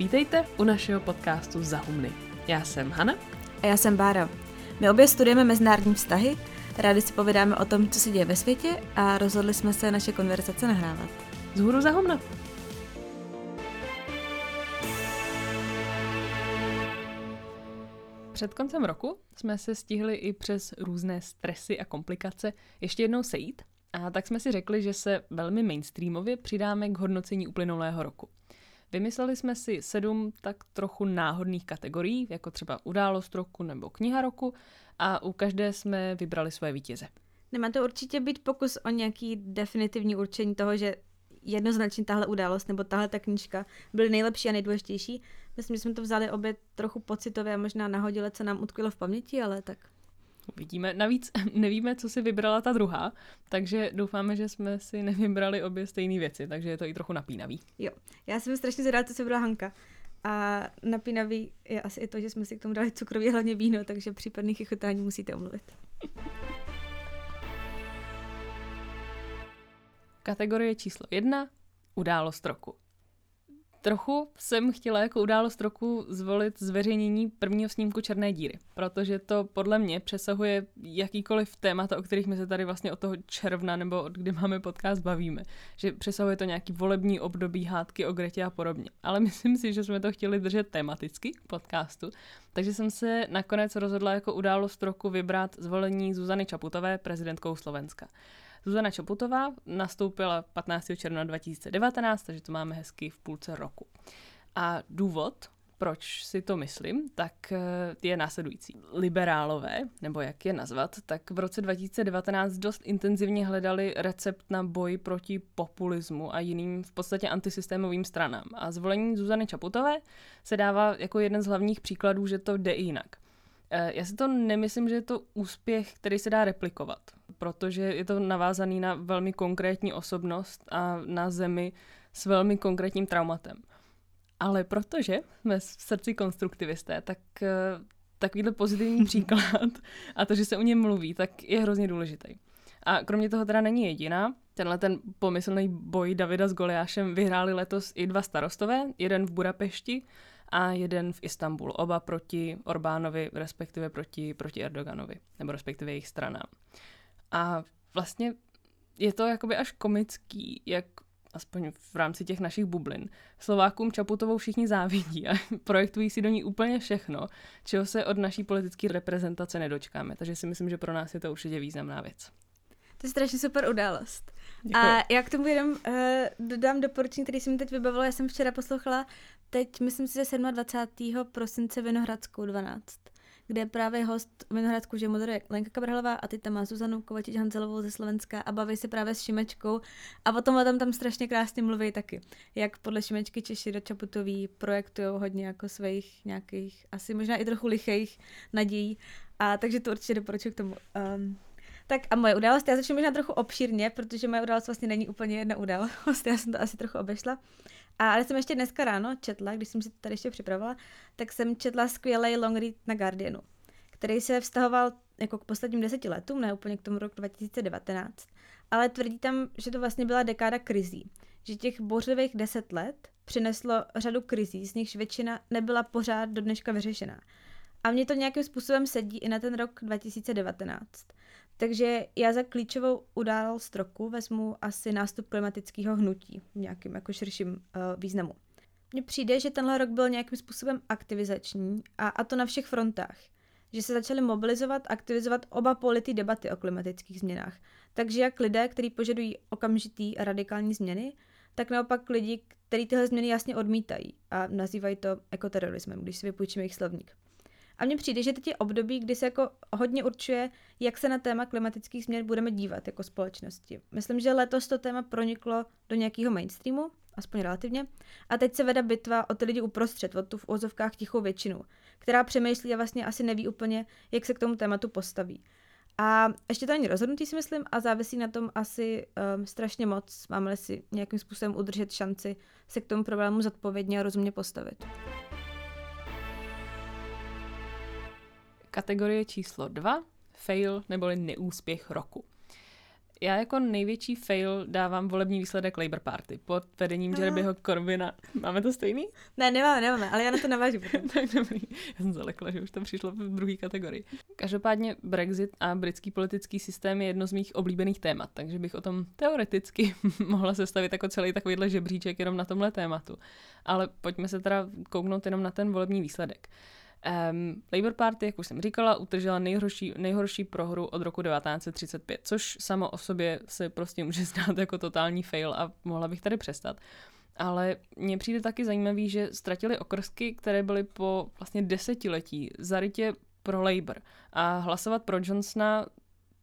Vítejte u našeho podcastu Zahumny. Já jsem Hana. A já jsem Bára. My obě studujeme mezinárodní vztahy, rádi si povídáme o tom, co se děje ve světě a rozhodli jsme se naše konverzace nahrávat. Zhůru Zahumna. Před koncem roku jsme se stihli i přes různé stresy a komplikace ještě jednou sejít a tak jsme si řekli, že se velmi mainstreamově přidáme k hodnocení uplynulého roku. Vymysleli jsme si sedm tak trochu náhodných kategorií, jako třeba událost roku nebo kniha roku a u každé jsme vybrali své vítěze. Nemá to určitě být pokus o nějaký definitivní určení toho, že jednoznačně tahle událost nebo tahle ta knížka byly nejlepší a nejdůležitější. Myslím, že jsme to vzali obě trochu pocitově a možná nahodile, co nám utkvělo v paměti, ale tak Uvidíme. Navíc nevíme, co si vybrala ta druhá, takže doufáme, že jsme si nevybrali obě stejné věci, takže je to i trochu napínavý. Jo, já jsem strašně zvědavá, co se vybrala Hanka. A napínavý je asi i to, že jsme si k tomu dali cukrový hlavně víno, takže případných chychotání musíte omluvit. Kategorie číslo jedna, událost roku. Trochu jsem chtěla jako událost roku zvolit zveřejnění prvního snímku Černé díry, protože to podle mě přesahuje jakýkoliv témata, o kterých my se tady vlastně od toho června nebo od kdy máme podcast bavíme. Že přesahuje to nějaký volební období, hádky o Gretě a podobně. Ale myslím si, že jsme to chtěli držet tematicky podcastu, takže jsem se nakonec rozhodla jako událost roku vybrat zvolení Zuzany Čaputové prezidentkou Slovenska. Zuzana Čoputová nastoupila 15. června 2019, takže to máme hezky v půlce roku. A důvod, proč si to myslím, tak eh, je následující. Liberálové, nebo jak je nazvat, tak v roce 2019 dost intenzivně hledali recept na boj proti populismu a jiným v podstatě antisystémovým stranám. A zvolení Zuzany Čaputové se dává jako jeden z hlavních příkladů, že to jde jinak. Eh, já si to nemyslím, že je to úspěch, který se dá replikovat, protože je to navázaný na velmi konkrétní osobnost a na zemi s velmi konkrétním traumatem. Ale protože jsme v srdci konstruktivisté, tak eh, takovýhle pozitivní příklad a to, že se o něm mluví, tak je hrozně důležitý. A kromě toho teda není jediná. Tenhle ten pomyslný boj Davida s Goliášem vyhráli letos i dva starostové, jeden v Budapešti a jeden v Istanbulu. Oba proti Orbánovi, respektive proti, proti Erdoganovi, nebo respektive jejich stranám. A vlastně je to jakoby až komický, jak aspoň v rámci těch našich bublin. Slovákům Čaputovou všichni závidí a projektují si do ní úplně všechno, čeho se od naší politické reprezentace nedočkáme. Takže si myslím, že pro nás je to určitě významná věc. To je strašně super událost. Děkuji. A já k tomu jenom uh, dodám doporučení, který jsem teď vybavila. Já jsem včera poslouchala, teď myslím si, že 27. prosince Vinohradskou 12 kde je právě host Vinohradskou, že moderuje Lenka Kabrhalová a ty tam má Zuzanu Kovačič Hanzelovou ze Slovenska a baví se právě s Šimečkou a potom o tom tam strašně krásně mluví taky. Jak podle Šimečky Češi do Čaputový projektují hodně jako svých nějakých, asi možná i trochu lichých nadějí. A takže to určitě doporučuji k tomu. Um, tak a moje událost, já začnu možná trochu obšírně, protože moje událost vlastně není úplně jedna událost, já jsem to asi trochu obešla. A, ale jsem ještě dneska ráno četla, když jsem si to tady ještě připravovala, tak jsem četla skvělý long read na Guardianu, který se vztahoval jako k posledním deseti letům, ne úplně k tomu roku 2019, ale tvrdí tam, že to vlastně byla dekáda krizí, že těch bořlivých deset let přineslo řadu krizí, z nichž většina nebyla pořád do dneška vyřešená. A mě to nějakým způsobem sedí i na ten rok 2019. Takže já za klíčovou událost roku vezmu asi nástup klimatického hnutí v nějakým jako širším uh, významu. Mně přijde, že tenhle rok byl nějakým způsobem aktivizační a, a to na všech frontách. Že se začaly mobilizovat, aktivizovat oba poli ty debaty o klimatických změnách. Takže jak lidé, kteří požadují okamžitý a radikální změny, tak naopak lidi, kteří tyhle změny jasně odmítají a nazývají to ekoterorismem, když si vypůjčíme jejich slovník. A mně přijde, že teď je období, kdy se jako hodně určuje, jak se na téma klimatických změn budeme dívat jako společnosti. Myslím, že letos to téma proniklo do nějakého mainstreamu, aspoň relativně, a teď se vede bitva o ty lidi uprostřed, o tu v ozovkách tichou většinu, která přemýšlí a vlastně asi neví úplně, jak se k tomu tématu postaví. A ještě to není rozhodnutí, si myslím, a závisí na tom asi um, strašně moc, máme si nějakým způsobem udržet šanci se k tomu problému zodpovědně a rozumně postavit. Kategorie číslo 2, fail neboli neúspěch roku. Já jako největší fail dávám volební výsledek Labour Party pod vedením Jeremyho Corbina. Máme to stejný? Ne, nemáme, nemáme, ale já na to navážu tak dobrý. Já jsem zalekla, že už to přišlo v druhé kategorii. Každopádně Brexit a britský politický systém je jedno z mých oblíbených témat, takže bych o tom teoreticky mohla sestavit jako celý takovýhle žebříček jenom na tomhle tématu. Ale pojďme se teda kouknout jenom na ten volební výsledek. Um, Labour Party, jak už jsem říkala, utržela nejhorší, nejhorší prohru od roku 1935, což samo o sobě se prostě může zdát jako totální fail a mohla bych tady přestat. Ale mně přijde taky zajímavý, že ztratili okrsky, které byly po vlastně desetiletí zarytě pro Labour. A hlasovat pro Johnsona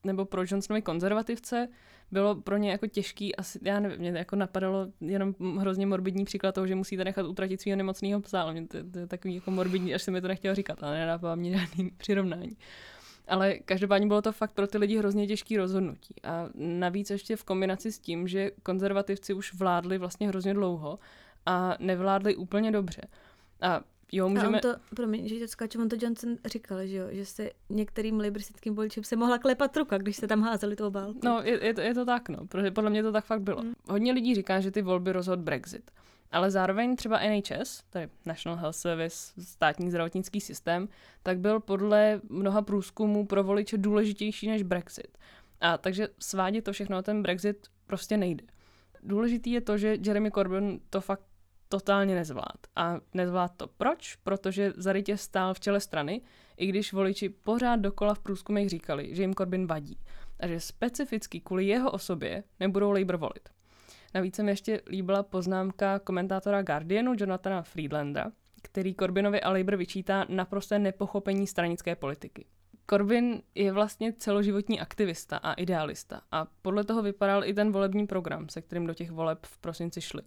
nebo pro Johnsonovi konzervativce bylo pro ně jako těžký, asi, já nevím, mě jako napadalo jenom hrozně morbidní příklad toho, že musíte nechat utratit svého nemocného psa, ale mě to, to, je takový jako morbidní, až se mi to nechtělo říkat, ale nenapadá mě žádný přirovnání. Ale každopádně bylo to fakt pro ty lidi hrozně těžký rozhodnutí. A navíc ještě v kombinaci s tím, že konzervativci už vládli vlastně hrozně dlouho a nevládli úplně dobře. A Jo, můžeme... A on to, promiň, že to skáču, on to Johnson říkal, že jo, že se některým liberistickým voličům se mohla klepat ruka, když se tam házeli tu obálku. No, je, je, to, je to tak, no, protože podle mě to tak fakt bylo. Mm. Hodně lidí říká, že ty volby rozhod Brexit. Ale zároveň třeba NHS, tedy National Health Service, státní zdravotnický systém, tak byl podle mnoha průzkumů pro voliče důležitější než Brexit. A takže svádět to všechno ten Brexit prostě nejde. Důležitý je to, že Jeremy Corbyn to fakt totálně nezvlád. A nezvlád to proč? Protože zarytě stál v čele strany, i když voliči pořád dokola v průzkumech říkali, že jim Corbyn vadí a že specificky kvůli jeho osobě nebudou Labour volit. Navíc se mi ještě líbila poznámka komentátora Guardianu Jonathana Friedlandera, který Corbynovi a Labour vyčítá naprosté nepochopení stranické politiky. Corbyn je vlastně celoživotní aktivista a idealista a podle toho vypadal i ten volební program, se kterým do těch voleb v prosinci šli.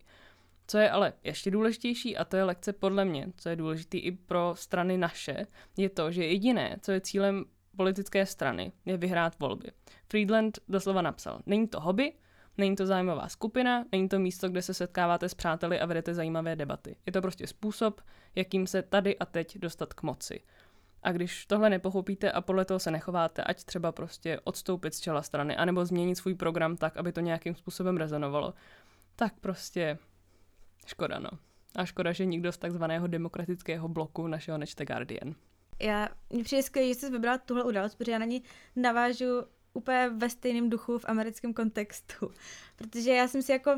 Co je ale ještě důležitější, a to je lekce podle mě, co je důležité i pro strany naše, je to, že jediné, co je cílem politické strany, je vyhrát volby. Friedland doslova napsal, není to hobby, není to zájmová skupina, není to místo, kde se setkáváte s přáteli a vedete zajímavé debaty. Je to prostě způsob, jakým se tady a teď dostat k moci. A když tohle nepochopíte a podle toho se nechováte, ať třeba prostě odstoupit z čela strany, anebo změnit svůj program tak, aby to nějakým způsobem rezonovalo, tak prostě Škoda, no. A škoda, že nikdo z takzvaného demokratického bloku našeho nečte Guardian. Já, mě přijde skvělé, že jsi vybrala tuhle událost, protože já na ní navážu úplně ve stejném duchu v americkém kontextu. Protože já jsem si jako,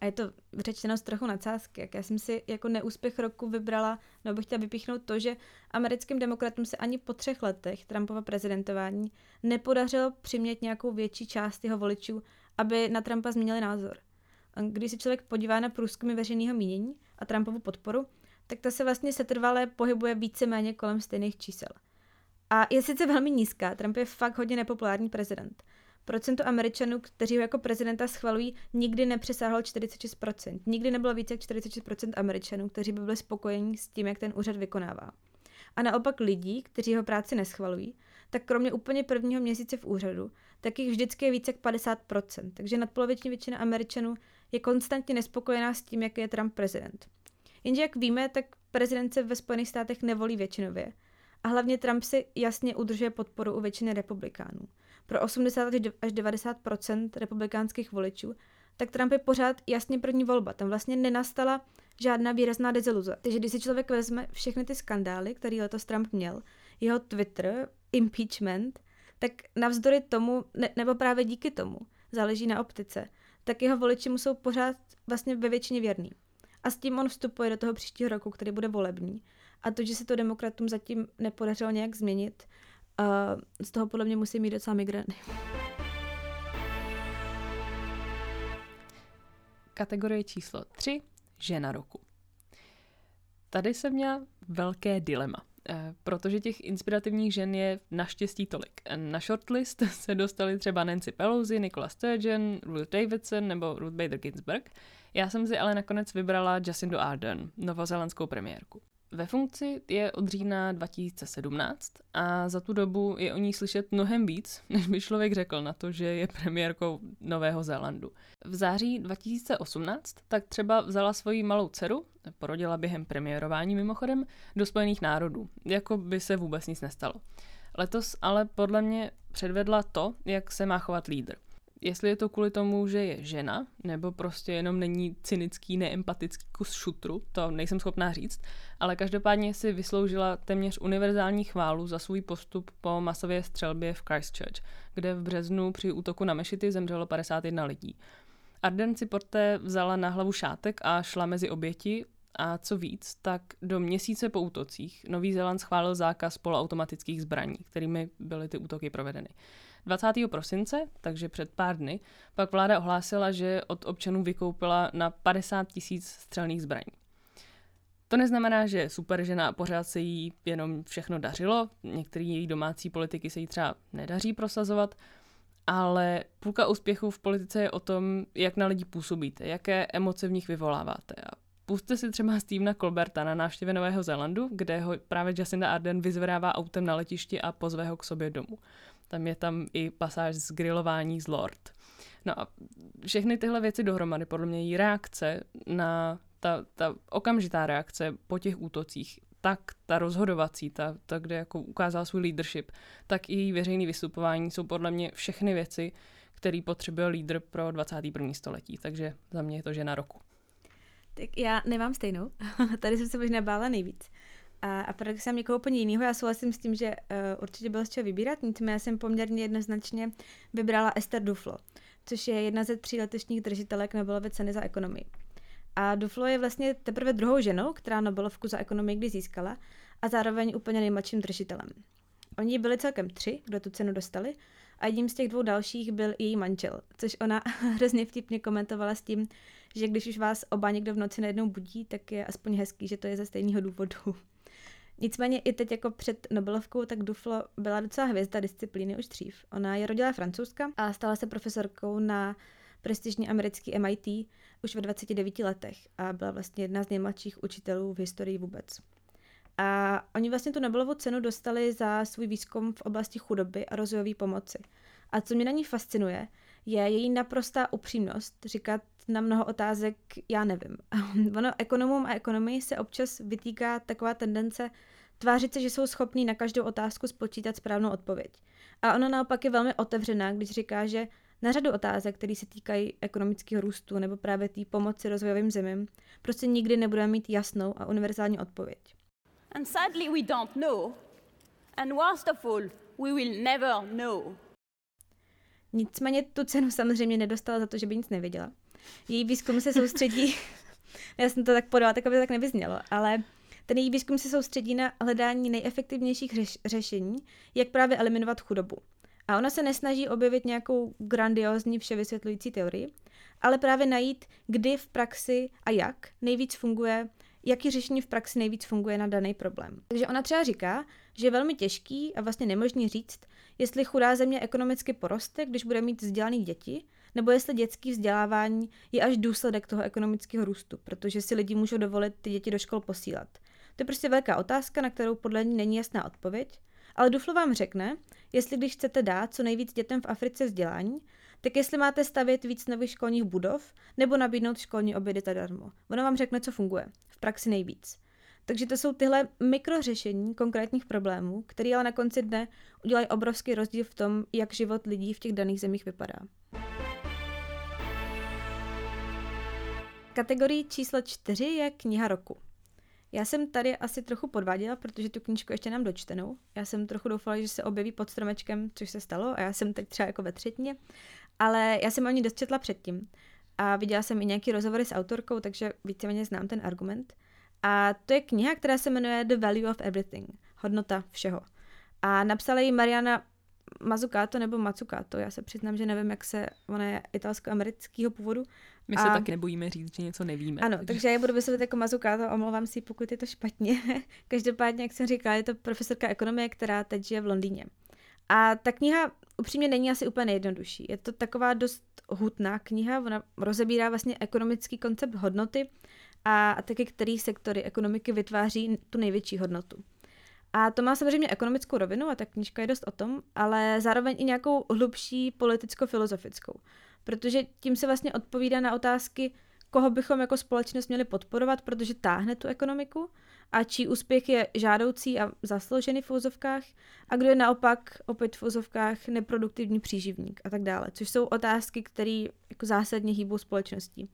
a je to řečeno z trochu nadsázky, jak já jsem si jako neúspěch roku vybrala, nebo bych chtěla vypíchnout to, že americkým demokratům se ani po třech letech Trumpova prezidentování nepodařilo přimět nějakou větší část jeho voličů, aby na Trumpa změnili názor když se člověk podívá na průzkumy veřejného mínění a Trumpovu podporu, tak ta se vlastně setrvale pohybuje víceméně kolem stejných čísel. A je sice velmi nízká, Trump je fakt hodně nepopulární prezident. Procento Američanů, kteří ho jako prezidenta schvalují, nikdy nepřesáhlo 46%. Nikdy nebylo více jak 46% Američanů, kteří by byli spokojení s tím, jak ten úřad vykonává. A naopak lidí, kteří ho práci neschvalují, tak kromě úplně prvního měsíce v úřadu, tak jich vždycky je více jak 50%. Takže nadpoloviční většina Američanů je konstantně nespokojená s tím, jak je Trump prezident. Jenže jak víme, tak prezident se ve Spojených státech nevolí většinově. A hlavně Trump si jasně udržuje podporu u většiny republikánů. Pro 80 až 90% republikánských voličů, tak Trump je pořád jasně první volba. Tam vlastně nenastala žádná výrazná deziluze. Takže když si člověk vezme všechny ty skandály, které letos Trump měl, jeho Twitter, impeachment, tak navzdory tomu, ne, nebo právě díky tomu, záleží na optice, tak jeho voliči mu jsou pořád vlastně ve většině věrný. A s tím on vstupuje do toho příštího roku, který bude volební. A to, že se to demokratům zatím nepodařilo nějak změnit, uh, z toho podle mě musí mít docela migrény. Kategorie číslo 3. Žena roku. Tady jsem měla velké dilema. Eh, protože těch inspirativních žen je naštěstí tolik. Na shortlist se dostali třeba Nancy Pelosi, Nicola Sturgeon, Ruth Davidson nebo Ruth Bader Ginsburg. Já jsem si ale nakonec vybrala Jacindu Ardern, novozelandskou premiérku. Ve funkci je od října 2017 a za tu dobu je o ní slyšet mnohem víc, než by člověk řekl na to, že je premiérkou Nového Zélandu. V září 2018 tak třeba vzala svoji malou dceru, porodila během premiérování mimochodem, do Spojených národů, jako by se vůbec nic nestalo. Letos ale podle mě předvedla to, jak se má chovat lídr. Jestli je to kvůli tomu, že je žena, nebo prostě jenom není cynický, neempatický kus šutru, to nejsem schopná říct, ale každopádně si vysloužila téměř univerzální chválu za svůj postup po masové střelbě v Christchurch, kde v březnu při útoku na mešity zemřelo 51 lidí. Arden si poté vzala na hlavu šátek a šla mezi oběti a co víc, tak do měsíce po útocích Nový Zéland schválil zákaz poloautomatických zbraní, kterými byly ty útoky provedeny. 20. prosince, takže před pár dny, pak vláda ohlásila, že od občanů vykoupila na 50 tisíc střelných zbraní. To neznamená, že super žena pořád se jí jenom všechno dařilo, některé její domácí politiky se jí třeba nedaří prosazovat, ale půlka úspěchu v politice je o tom, jak na lidi působíte, jaké emoce v nich vyvoláváte. A puste si třeba Stevena Colberta na návštěvě Nového Zélandu, kde ho právě Jacinda Arden vyzvedává autem na letišti a pozve ho k sobě domů. Tam je tam i pasáž z grilování z Lord. No a všechny tyhle věci dohromady, podle mě její reakce na ta, ta okamžitá reakce po těch útocích, tak ta rozhodovací, ta, ta kde jako ukázala svůj leadership, tak i její veřejný vystupování jsou podle mě všechny věci, který potřebuje lídr pro 21. století. Takže za mě je to žena roku. Tak já nemám stejnou. Tady jsem se možná bála nejvíc. A, a proto jsem někoho úplně jiného. Já souhlasím s tím, že uh, určitě bylo z čeho vybírat, nicméně já jsem poměrně jednoznačně vybrala Esther Duflo, což je jedna ze tří letošních držitelek Nobelovy ceny za ekonomii. A Duflo je vlastně teprve druhou ženou, která Nobelovku za ekonomii kdy získala a zároveň úplně nejmladším držitelem. Oni byli celkem tři, kdo tu cenu dostali a jedním z těch dvou dalších byl její manžel, což ona hrozně vtipně komentovala s tím, že když už vás oba někdo v noci najednou budí, tak je aspoň hezký, že to je ze stejného důvodu. Nicméně i teď jako před Nobelovkou, tak Duflo byla docela hvězda disciplíny už dřív. Ona je rodila francouzska a stala se profesorkou na prestižní americký MIT už ve 29 letech a byla vlastně jedna z nejmladších učitelů v historii vůbec. A oni vlastně tu Nobelovu cenu dostali za svůj výzkum v oblasti chudoby a rozvojové pomoci. A co mě na ní fascinuje, je její naprostá upřímnost říkat na mnoho otázek, já nevím. ono ekonomům a ekonomii se občas vytýká taková tendence tvářit se, že jsou schopní na každou otázku spočítat správnou odpověď. A ona naopak je velmi otevřená, když říká, že na řadu otázek, které se týkají ekonomického růstu nebo právě té pomoci rozvojovým zemím, prostě nikdy nebudeme mít jasnou a univerzální odpověď. And sadly we don't know. And worst of all, we will never know. Nicméně tu cenu samozřejmě nedostala za to, že by nic nevěděla. Její výzkum se soustředí, já jsem to tak podala, tak aby to tak nevyznělo, ale ten její výzkum se soustředí na hledání nejefektivnějších řeš- řešení, jak právě eliminovat chudobu. A ona se nesnaží objevit nějakou grandiozní vševysvětlující teorii, ale právě najít, kdy v praxi a jak nejvíc funguje, jaký řešení v praxi nejvíc funguje na daný problém. Takže ona třeba říká, že je velmi těžký a vlastně nemožný říct, jestli chudá země ekonomicky poroste, když bude mít vzdělaný děti, nebo jestli dětský vzdělávání je až důsledek toho ekonomického růstu, protože si lidi můžou dovolit ty děti do škol posílat. To je prostě velká otázka, na kterou podle ní není jasná odpověď, ale Duflo vám řekne, jestli když chcete dát co nejvíc dětem v Africe vzdělání, tak jestli máte stavět víc nových školních budov nebo nabídnout školní obědy zadarmo. Ono vám řekne, co funguje. V praxi nejvíc. Takže to jsou tyhle mikrořešení konkrétních problémů, které ale na konci dne udělají obrovský rozdíl v tom, jak život lidí v těch daných zemích vypadá. Kategorii číslo čtyři je kniha roku. Já jsem tady asi trochu podváděla, protože tu knížku ještě nám dočtenou. Já jsem trochu doufala, že se objeví pod stromečkem, což se stalo, a já jsem teď třeba jako ve třetině, ale já jsem o ní dost četla předtím. A viděla jsem i nějaký rozhovory s autorkou, takže víceméně znám ten argument. A to je kniha, která se jmenuje The Value of Everything, hodnota všeho. A napsala ji Mariana Mazzucato nebo Mazzucato, já se přiznám, že nevím, jak se, ona je italsko-amerického původu. My se a... taky nebojíme říct, že něco nevíme. Ano, takže, takže já budu vysvětlit jako Mazzucato, omlouvám si, pokud je to špatně. Každopádně, jak jsem říkala, je to profesorka ekonomie, která teď žije v Londýně. A ta kniha upřímně není asi úplně nejjednodušší. Je to taková dost hutná kniha, ona rozebírá vlastně ekonomický koncept hodnoty a, a taky který sektory ekonomiky vytváří tu největší hodnotu. A to má samozřejmě ekonomickou rovinu a ta knížka je dost o tom, ale zároveň i nějakou hlubší politicko-filozofickou. Protože tím se vlastně odpovídá na otázky, koho bychom jako společnost měli podporovat, protože táhne tu ekonomiku a čí úspěch je žádoucí a zasloužený v úzovkách a kdo je naopak opět v úzovkách neproduktivní příživník a tak dále, což jsou otázky, které jako zásadně hýbou společností.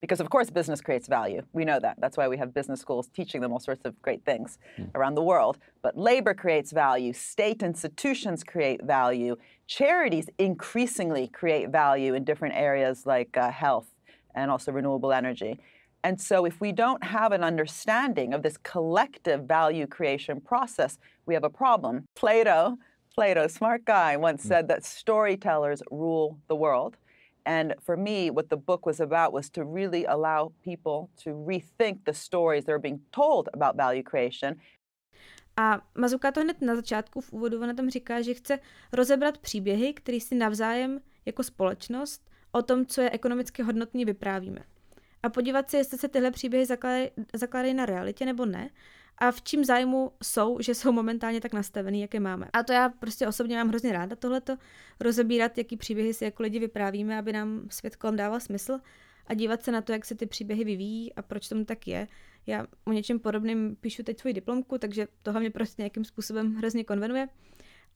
Because, of course, business creates value. We know that. That's why we have business schools teaching them all sorts of great things mm. around the world. But labor creates value, state institutions create value, charities increasingly create value in different areas like uh, health and also renewable energy. And so, if we don't have an understanding of this collective value creation process, we have a problem. Plato, Plato, smart guy, once mm. said that storytellers rule the world. And for me, what the book was about was to really allow people to rethink the stories that are being told about value creation. A Mazuka to hned na začátku v úvodu na tom říká, že chce rozebrat příběhy, které si navzájem jako společnost o tom, co je ekonomicky hodnotný, vyprávíme. A podívat se, jestli se tyhle příběhy zakládají, zakládají na realitě nebo ne a v čím zájmu jsou, že jsou momentálně tak nastavený, jaké máme. A to já prostě osobně mám hrozně ráda tohleto, rozebírat, jaký příběhy si jako lidi vyprávíme, aby nám svět kolem dával smysl a dívat se na to, jak se ty příběhy vyvíjí a proč tomu tak je. Já o něčem podobným píšu teď svoji diplomku, takže tohle mě prostě nějakým způsobem hrozně konvenuje.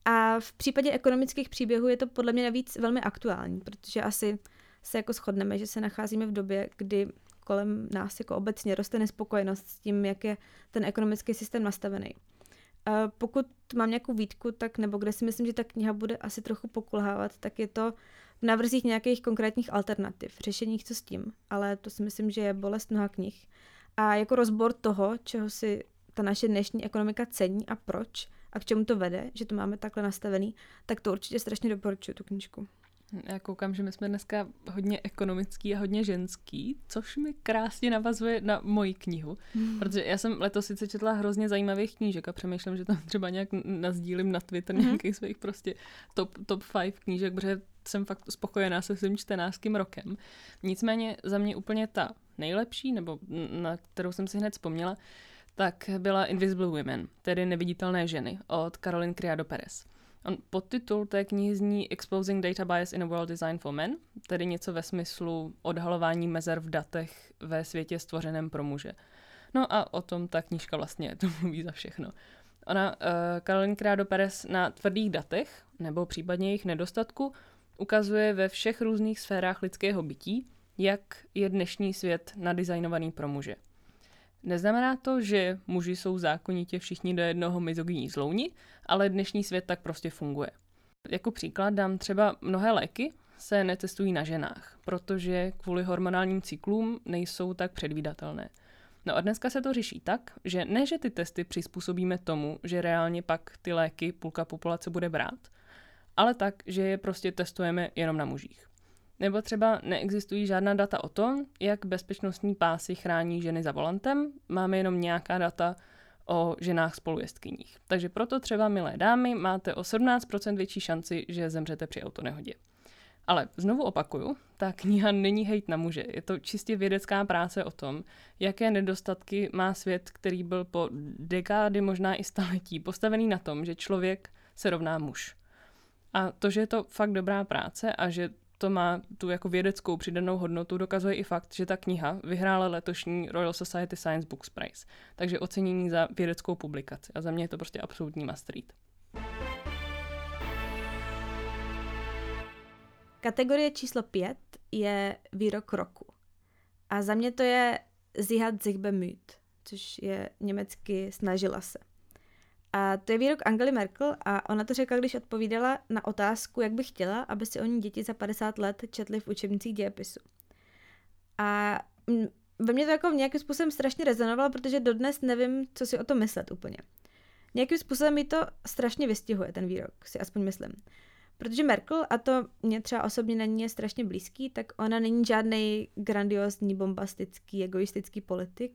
A v případě ekonomických příběhů je to podle mě navíc velmi aktuální, protože asi se jako shodneme, že se nacházíme v době, kdy kolem nás jako obecně roste nespokojenost s tím, jak je ten ekonomický systém nastavený. Pokud mám nějakou výtku, tak nebo kde si myslím, že ta kniha bude asi trochu pokulhávat, tak je to v návrzích nějakých konkrétních alternativ, řešeních, co s tím. Ale to si myslím, že je bolest mnoha knih. A jako rozbor toho, čeho si ta naše dnešní ekonomika cení a proč a k čemu to vede, že to máme takhle nastavený, tak to určitě strašně doporučuji, tu knižku. Já koukám, že my jsme dneska hodně ekonomický a hodně ženský, což mi krásně navazuje na moji knihu. Mm. Protože já jsem letos sice četla hrozně zajímavých knížek a přemýšlím, že tam třeba nějak nazdílím na Twitter mm. nějakých svých prostě top, top five knížek, protože jsem fakt spokojená se svým čtenářským rokem. Nicméně za mě úplně ta nejlepší, nebo na kterou jsem si hned vzpomněla, tak byla Invisible Women, tedy Neviditelné ženy od Caroline Criado Perez. On podtitul té knihy zní Exposing Data Bias in a World Design for Men, tedy něco ve smyslu odhalování mezer v datech ve světě stvořeném pro muže. No a o tom ta knížka vlastně to mluví za všechno. Ona, uh, Caroline Criado Perez na tvrdých datech, nebo případně jejich nedostatku, ukazuje ve všech různých sférách lidského bytí, jak je dnešní svět nadizajnovaný pro muže. Neznamená to, že muži jsou zákonitě všichni do jednoho mizogyní zlouni, ale dnešní svět tak prostě funguje. Jako příklad dám třeba mnohé léky se netestují na ženách, protože kvůli hormonálním cyklům nejsou tak předvídatelné. No a dneska se to řeší tak, že ne, že ty testy přizpůsobíme tomu, že reálně pak ty léky půlka populace bude brát, ale tak, že je prostě testujeme jenom na mužích. Nebo třeba neexistují žádná data o tom, jak bezpečnostní pásy chrání ženy za volantem, máme jenom nějaká data o ženách spolujezdkyních. Takže proto třeba, milé dámy, máte o 17% větší šanci, že zemřete při autonehodě. Ale znovu opakuju, ta kniha není hejt na muže. Je to čistě vědecká práce o tom, jaké nedostatky má svět, který byl po dekády, možná i staletí, postavený na tom, že člověk se rovná muž. A to, že je to fakt dobrá práce a že to má tu jako vědeckou přidanou hodnotu, dokazuje i fakt, že ta kniha vyhrála letošní Royal Society Science Books Prize, takže ocenění za vědeckou publikaci. A za mě je to prostě absolutní must read. Kategorie číslo pět je výrok roku. A za mě to je Sie hat sich bemüht, což je německy snažila se. A to je výrok Angely Merkel a ona to řekla, když odpovídala na otázku, jak by chtěla, aby si oni děti za 50 let četli v učebnicích dějepisu. A ve mně to jako nějakým způsobem strašně rezonovalo, protože dodnes nevím, co si o tom myslet úplně. Nějakým způsobem mi to strašně vystihuje, ten výrok, si aspoň myslím. Protože Merkel, a to mě třeba osobně na ní je strašně blízký, tak ona není žádný grandiozní, bombastický, egoistický politik.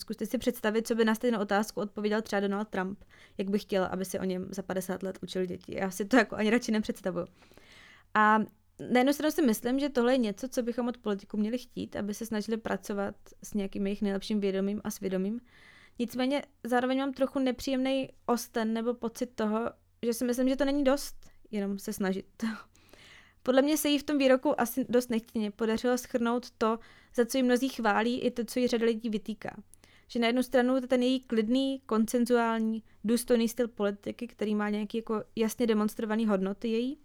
Zkuste si představit, co by na stejnou otázku odpověděl třeba Donald Trump, jak by chtěl, aby se o něm za 50 let učili děti. Já si to jako ani radši nepředstavuju. A na jednu stranu si myslím, že tohle je něco, co bychom od politiků měli chtít, aby se snažili pracovat s nějakým jejich nejlepším vědomím a svědomím. Nicméně zároveň mám trochu nepříjemný osten nebo pocit toho, že si myslím, že to není dost, jenom se snažit. Podle mě se jí v tom výroku asi dost nechtěně podařilo schrnout to, za co ji mnozí chválí, i to, co ji řada lidí vytýká. Že na jednu stranu to ten její klidný, koncenzuální, důstojný styl politiky, který má nějaký jako jasně demonstrovaný hodnoty její,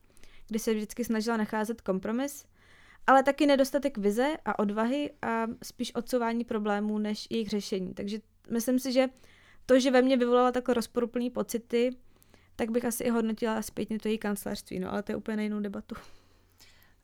kdy se vždycky snažila nacházet kompromis, ale taky nedostatek vize a odvahy a spíš odsouvání problémů než jejich řešení. Takže myslím si, že to, že ve mně vyvolala takové rozporuplné pocity, tak bych asi i hodnotila zpětně to její kancelářství, no ale to je úplně na jinou debatu.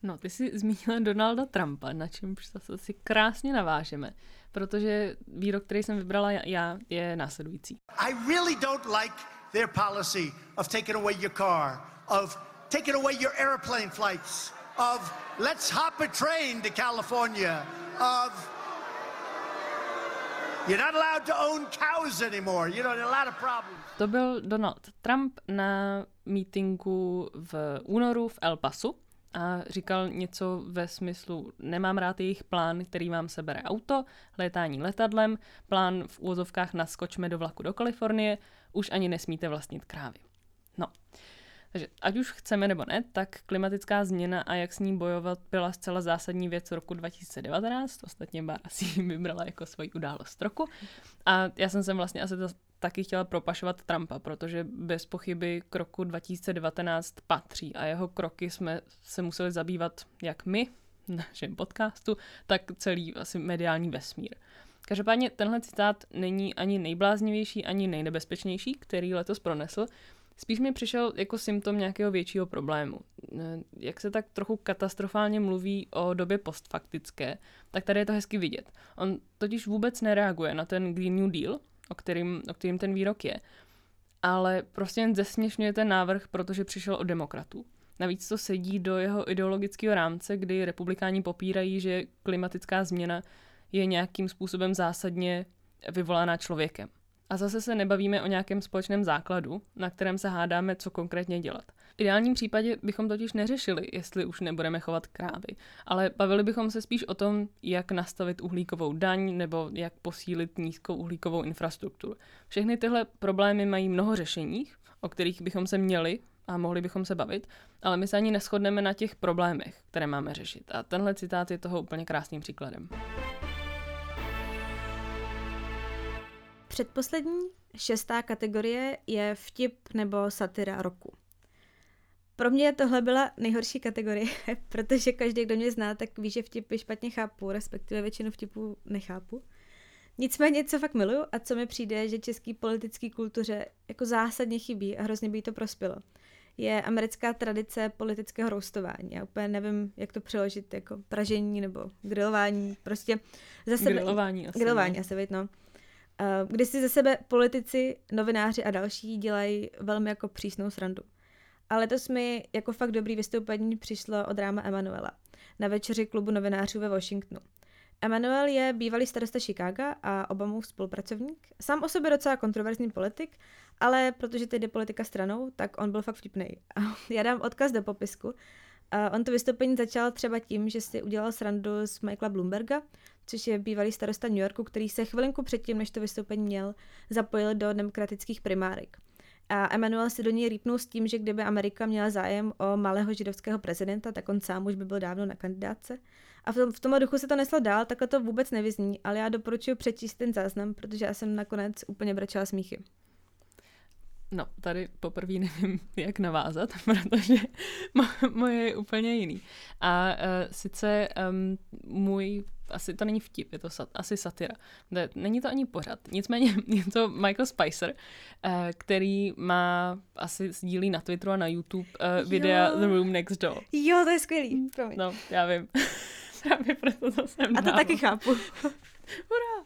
No, ty jsi zmínila Donalda Trumpa, na čemž zase si krásně navážeme, protože výrok, který jsem vybrala já, je následující. I really don't like their policy of taking away your car, of taking away your airplane flights, of let's hop a train to California, of To byl Donald Trump na mítingu v únoru v El Pasu a říkal něco ve smyslu nemám rád jejich plán, který vám sebere auto, létání letadlem, plán v úvozovkách naskočme do vlaku do Kalifornie, už ani nesmíte vlastnit krávy. No, takže ať už chceme nebo ne, tak klimatická změna a jak s ní bojovat byla zcela zásadní věc roku 2019. Ostatně Bára si ji vybrala jako svoji událost roku. A já jsem sem vlastně asi taky chtěla propašovat Trumpa, protože bez pochyby k roku 2019 patří a jeho kroky jsme se museli zabývat jak my, našem podcastu, tak celý asi mediální vesmír. Každopádně tenhle citát není ani nejbláznivější, ani nejnebezpečnější, který letos pronesl, Spíš mi přišel jako symptom nějakého většího problému. Jak se tak trochu katastrofálně mluví o době postfaktické, tak tady je to hezky vidět. On totiž vůbec nereaguje na ten Green New Deal, o kterým, o kterým ten výrok je, ale prostě jen zesměšňuje ten návrh, protože přišel od demokratů. Navíc to sedí do jeho ideologického rámce, kdy republikáni popírají, že klimatická změna je nějakým způsobem zásadně vyvolaná člověkem. A zase se nebavíme o nějakém společném základu, na kterém se hádáme, co konkrétně dělat. V ideálním případě bychom totiž neřešili, jestli už nebudeme chovat krávy, ale bavili bychom se spíš o tom, jak nastavit uhlíkovou daň nebo jak posílit nízkou uhlíkovou infrastrukturu. Všechny tyhle problémy mají mnoho řešení, o kterých bychom se měli a mohli bychom se bavit, ale my se ani neschodneme na těch problémech, které máme řešit. A tenhle citát je toho úplně krásným příkladem. Předposlední, šestá kategorie je vtip nebo satira roku. Pro mě tohle byla nejhorší kategorie, protože každý, kdo mě zná, tak ví, že vtipy špatně chápu, respektive většinu vtipů nechápu. Nicméně, co fakt miluju a co mi přijde, že český politický kultuře jako zásadně chybí a hrozně by jí to prospělo, je americká tradice politického roustování. Já úplně nevím, jak to přeložit, jako pražení nebo grilování, prostě zase... Grilování asi. Grilování asi, no. Eh, kdy si ze sebe politici, novináři a další dělají velmi jako přísnou srandu. Ale letos mi jako fakt dobrý vystoupení přišlo od Ráma Emanuela na večeři klubu novinářů ve Washingtonu. Emanuel je bývalý starosta Chicaga a Obamův spolupracovník. Sám o sobě docela kontroverzní politik, ale protože teď politika stranou, tak on byl fakt vtipný. Já dám odkaz do popisku. On to vystoupení začal třeba tím, že si udělal srandu z Michaela Bloomberga, což je bývalý starosta New Yorku, který se chvilinku předtím, než to vystoupení měl, zapojil do demokratických primárek. A Emmanuel si do něj rýpnul s tím, že kdyby Amerika měla zájem o malého židovského prezidenta, tak on sám už by byl dávno na kandidáce. A v, tom, v tomhle duchu se to neslo dál, takhle to vůbec nevyzní, ale já doporučuji přečíst ten záznam, protože já jsem nakonec úplně brečela smíchy. No, tady poprvé nevím, jak navázat, protože moje je úplně jiný. A uh, sice um, můj, asi to není vtip, je to sat, asi satira. Ne, není to ani pořad. Nicméně je to Michael Spicer, uh, který má, asi sdílí na Twitteru a na YouTube uh, videa jo. The Room Next Door. Jo, to je skvělý, promiň. No, já vím. Právě proto to jsem A to dával. taky chápu. Hurá!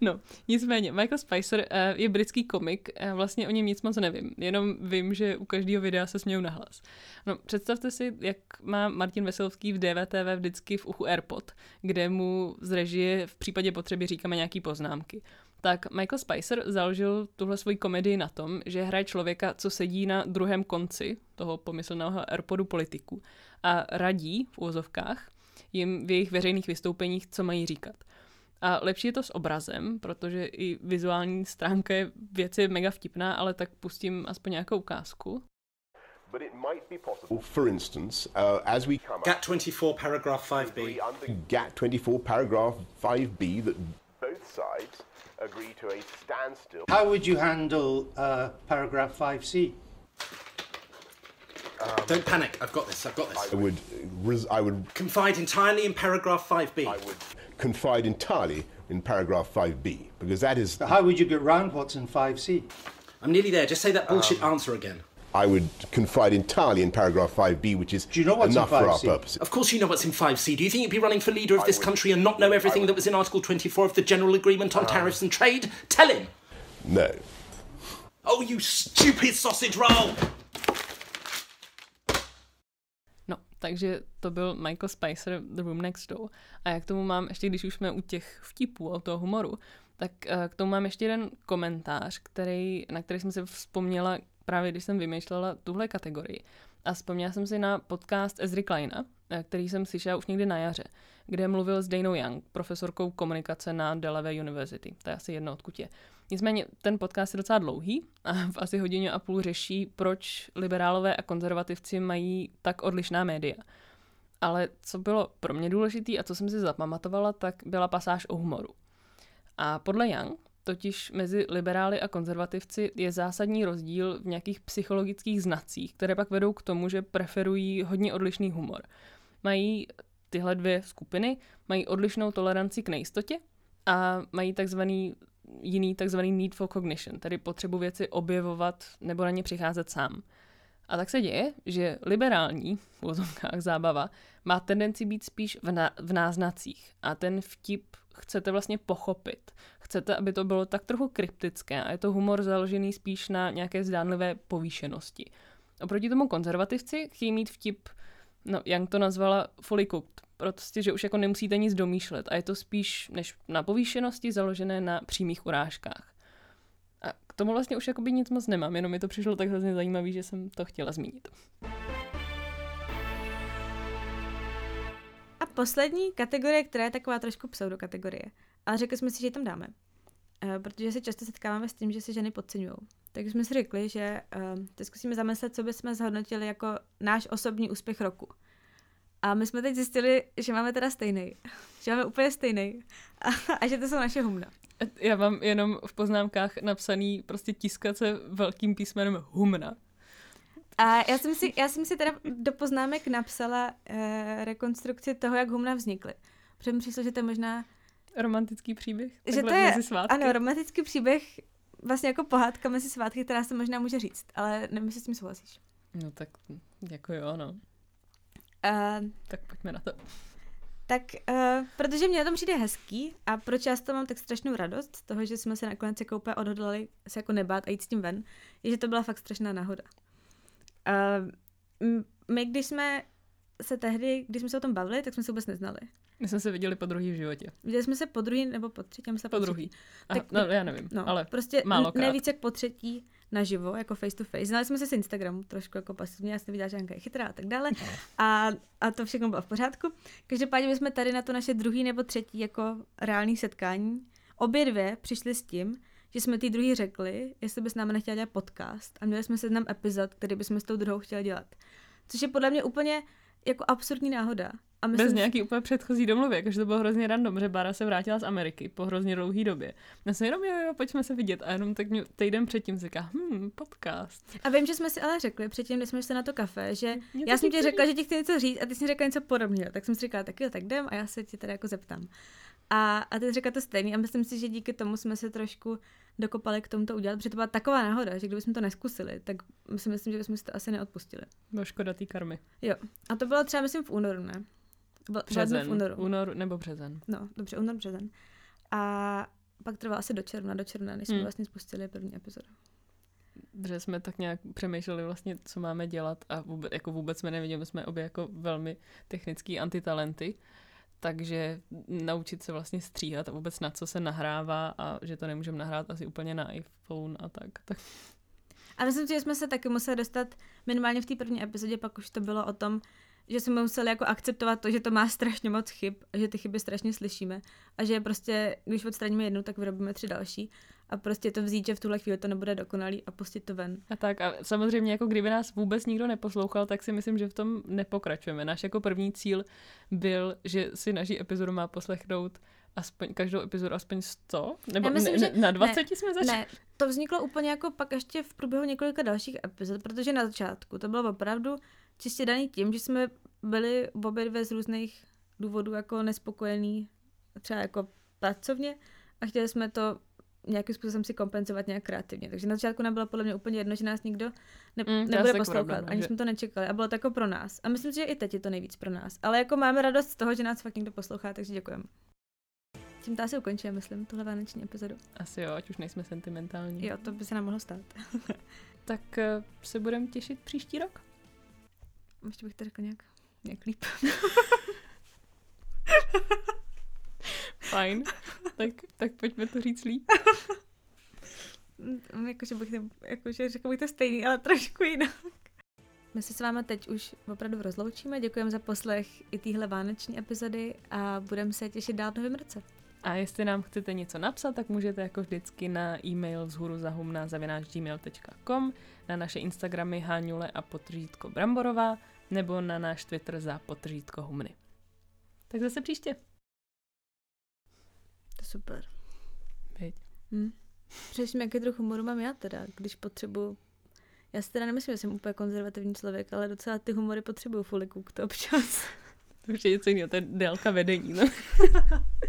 No, nicméně, Michael Spicer uh, je britský komik, uh, vlastně o něm nic moc nevím, jenom vím, že u každého videa se smějou nahlas. No, představte si, jak má Martin Veselovský v DVTV vždycky v uchu AirPod, kde mu z režie v případě potřeby říkáme nějaký poznámky. Tak Michael Spicer založil tuhle svoji komedii na tom, že hraje člověka, co sedí na druhém konci toho pomyslného AirPodu politiku a radí v úvozovkách jim v jejich veřejných vystoupeních, co mají říkat. A lepší je to s obrazem, protože i vizuální stránka je věc je mega vtipná, ale tak pustím aspoň nějakou ukázku. but it might be possible. For instance, uh, as we come GAT 24, paragraph 5b. GAT 24, paragraph 5b, that both sides agree to a standstill. How would you handle uh, paragraph 5c? Don't panic. I've got this. I've got this. I would, res- I would Confide entirely in paragraph 5b. I would confide entirely in paragraph 5b because that is How would you get round what's in 5c? I'm nearly there. Just say that bullshit Um, answer again. I would confide entirely in paragraph 5b which is Do you know what's in enough for our purposes. Of course you know what's in 5c. Do you think you'd be running for leader of this would- country and not know everything that was in Article 24 of the General Agreement on Tariffs and Trade? Tell him. No. Oh, you stupid sausage roll! Takže to byl Michael Spicer, The Room Next Door. A jak k tomu mám, ještě když už jsme u těch vtipů a toho humoru, tak eh, k tomu mám ještě jeden komentář, který, na který jsem si vzpomněla právě, když jsem vymýšlela tuhle kategorii. A vzpomněla jsem si na podcast Ezry Kleina, eh, který jsem slyšela už někdy na jaře, kde mluvil s Danou Young, profesorkou komunikace na Delaware University. To je asi jedno, odkud je. Nicméně ten podcast je docela dlouhý a v asi hodině a půl řeší, proč liberálové a konzervativci mají tak odlišná média. Ale co bylo pro mě důležité a co jsem si zapamatovala, tak byla pasáž o humoru. A podle Young, totiž mezi liberály a konzervativci je zásadní rozdíl v nějakých psychologických znacích, které pak vedou k tomu, že preferují hodně odlišný humor. Mají tyhle dvě skupiny, mají odlišnou toleranci k nejistotě a mají takzvaný jiný takzvaný need for cognition, tedy potřebu věci objevovat nebo na ně přicházet sám. A tak se děje, že liberální, v úzovkách zábava, má tendenci být spíš v, na, v náznacích a ten vtip chcete vlastně pochopit. Chcete, aby to bylo tak trochu kryptické a je to humor založený spíš na nějaké zdánlivé povýšenosti. Oproti tomu konzervativci chtějí mít vtip, no, Young to nazvala fully cooked, prostě, že už jako nemusíte nic domýšlet a je to spíš než na povýšenosti založené na přímých urážkách. A k tomu vlastně už jakoby nic moc nemám, jenom mi to přišlo tak hrozně zajímavý, že jsem to chtěla zmínit. A poslední kategorie, která je taková trošku pseudokategorie, ale řekli jsme si, že ji tam dáme. Uh, protože se často setkáváme s tím, že se ženy podceňují. Takže jsme si řekli, že uh, teď zkusíme zamyslet, co bychom zhodnotili jako náš osobní úspěch roku. A my jsme teď zjistili, že máme teda stejný. Že máme úplně stejný. A, a že to jsou naše humna. Já mám jenom v poznámkách napsaný prostě tiskace velkým písmenem humna. A já jsem si, já jsem si teda do poznámek napsala uh, rekonstrukci toho, jak humna vznikly. Protože mi přišlo, že to je možná Romantický příběh? že to je, svátky? ano, romantický příběh, vlastně jako pohádka mezi svátky, která se možná může říct, ale nevím, jestli s tím souhlasíš. No tak jako jo, no. Uh, Tak pojďme na to. tak, uh, protože mě na tom přijde hezký a proč já z toho mám tak strašnou radost, z toho, že jsme se nakonec jako úplně odhodlali se jako nebát a jít s tím ven, je, že to byla fakt strašná náhoda. Uh, my, když jsme se tehdy, když jsme se o tom bavili, tak jsme se vůbec neznali. My jsme se viděli po druhý v životě. Viděli jsme se po druhý nebo po třetí, já myslím, Po druhý. Aha, Tak- no já nevím, No, ale prostě málo n- ne víc jak po třetí naživo, jako face to face. Znali jsme se z Instagramu, trošku jako pasivně, já jsem viděla, že Anka je chytrá a tak dále. A, a to všechno bylo v pořádku. Každopádně my jsme tady na to naše druhý nebo třetí jako reální setkání. Obě dvě přišly s tím, že jsme ty druhý řekli, jestli by s námi nechtěla dělat podcast a měli jsme seznam epizod, který bychom s tou druhou chtěli dělat. Což je podle mě úplně jako absurdní náhoda. A bez myslím, nějaký úplně předchozí domluvy, jakože to bylo hrozně random, že Bára se vrátila z Ameriky po hrozně dlouhé době. Já jsem jenom, jo, jo, pojďme se vidět. A jenom tak mě týden předtím říká, hm, podcast. A vím, že jsme si ale řekli předtím, když jsme šli na to kafe, že já jsem ti řekla, že ti chci něco říct a ty jsi mi řekla něco podobného. Tak jsem si říkala, tak jo, tak jdem a já se tě teda jako zeptám. A, a ty řekla to stejný a myslím si, že díky tomu jsme se trošku dokopali k tomu to udělat, protože to byla taková náhoda, že kdybychom to neskusili, tak si myslím, že bychom si to asi neodpustili. Bylo škoda té karmy. Jo. A to bylo třeba, myslím, v únoru, ne? Březen. v únoru. Únor nebo březen. No, dobře, únor, březen. A pak trvalo asi do června, do června, než jsme Hmm. vlastně spustili první epizodu. Že jsme tak nějak přemýšleli vlastně, co máme dělat a vůbec, jako vůbec jsme nevěděli, jsme obě jako velmi technický antitalenty, takže naučit se vlastně stříhat a vůbec na co se nahrává a že to nemůžeme nahrát asi úplně na iPhone a tak. tak. A myslím si, že jsme se taky museli dostat minimálně v té první epizodě, pak už to bylo o tom, že jsme museli jako akceptovat to, že to má strašně moc chyb, a že ty chyby strašně slyšíme a že prostě, když odstraníme jednu, tak vyrobíme tři další. a prostě to vzít, že v tuhle chvíli to nebude dokonalý a pustit to ven. A tak a samozřejmě jako kdyby nás vůbec nikdo neposlouchal, tak si myslím, že v tom nepokračujeme. Náš jako první cíl byl, že si naší epizodu má poslechnout aspoň každou epizodu aspoň 100? Nebo Já myslím, ne, že- na 20 ne, jsme začali? Ne, to vzniklo úplně jako pak ještě v průběhu několika dalších epizod, protože na začátku to bylo opravdu čistě daný tím, že jsme byli obě dvě z různých důvodů jako nespokojení, třeba jako pracovně a chtěli jsme to nějakým způsobem si kompenzovat nějak kreativně. Takže na začátku nám bylo podle mě úplně jedno, že nás nikdo ne, Mm, nebude jako poslouchat. pravda, no, Ani že- jsme to nečekali a bylo to jako pro nás. A myslím si, že i teď je to nejvíc pro nás. Ale jako máme radost z toho, že nás fakt někdo poslouchá, takže děkujeme. Tím to asi ukončíme, myslím, tuhle vánoční epizodu. Asi jo, ať už nejsme sentimentální. Jo, to by se nám mohlo stát. Tak eh, se budeme těšit příští rok. Ještě bych to řekla nějak, nějak líp. Fajn. tak, tak pojďme to říct líp. Mm, Jakože bych, ne, jakože řekla bych to stejný, ale trošku jinak. My se s vámi teď už opravdu rozloučíme. Děkujeme za poslech i téhle vánoční epizody a budeme se těšit dál v novém roce. A jestli nám chcete něco napsat, tak můžete jako vždycky na e-mail vzhůru zahumna gmail.com, na naše Instagramy Háňule a potržítko Bramborová, nebo na náš Twitter za potržítko humny. Tak zase příště. To je super. Veď. Hm. Především, jaký druh humoru mám já teda, když potřebuju já si teda nemyslím, že jsem úplně konzervativní člověk, ale docela ty humory potřebuju fulikuk to občas. To už je něco jiného, to je délka vedení. No.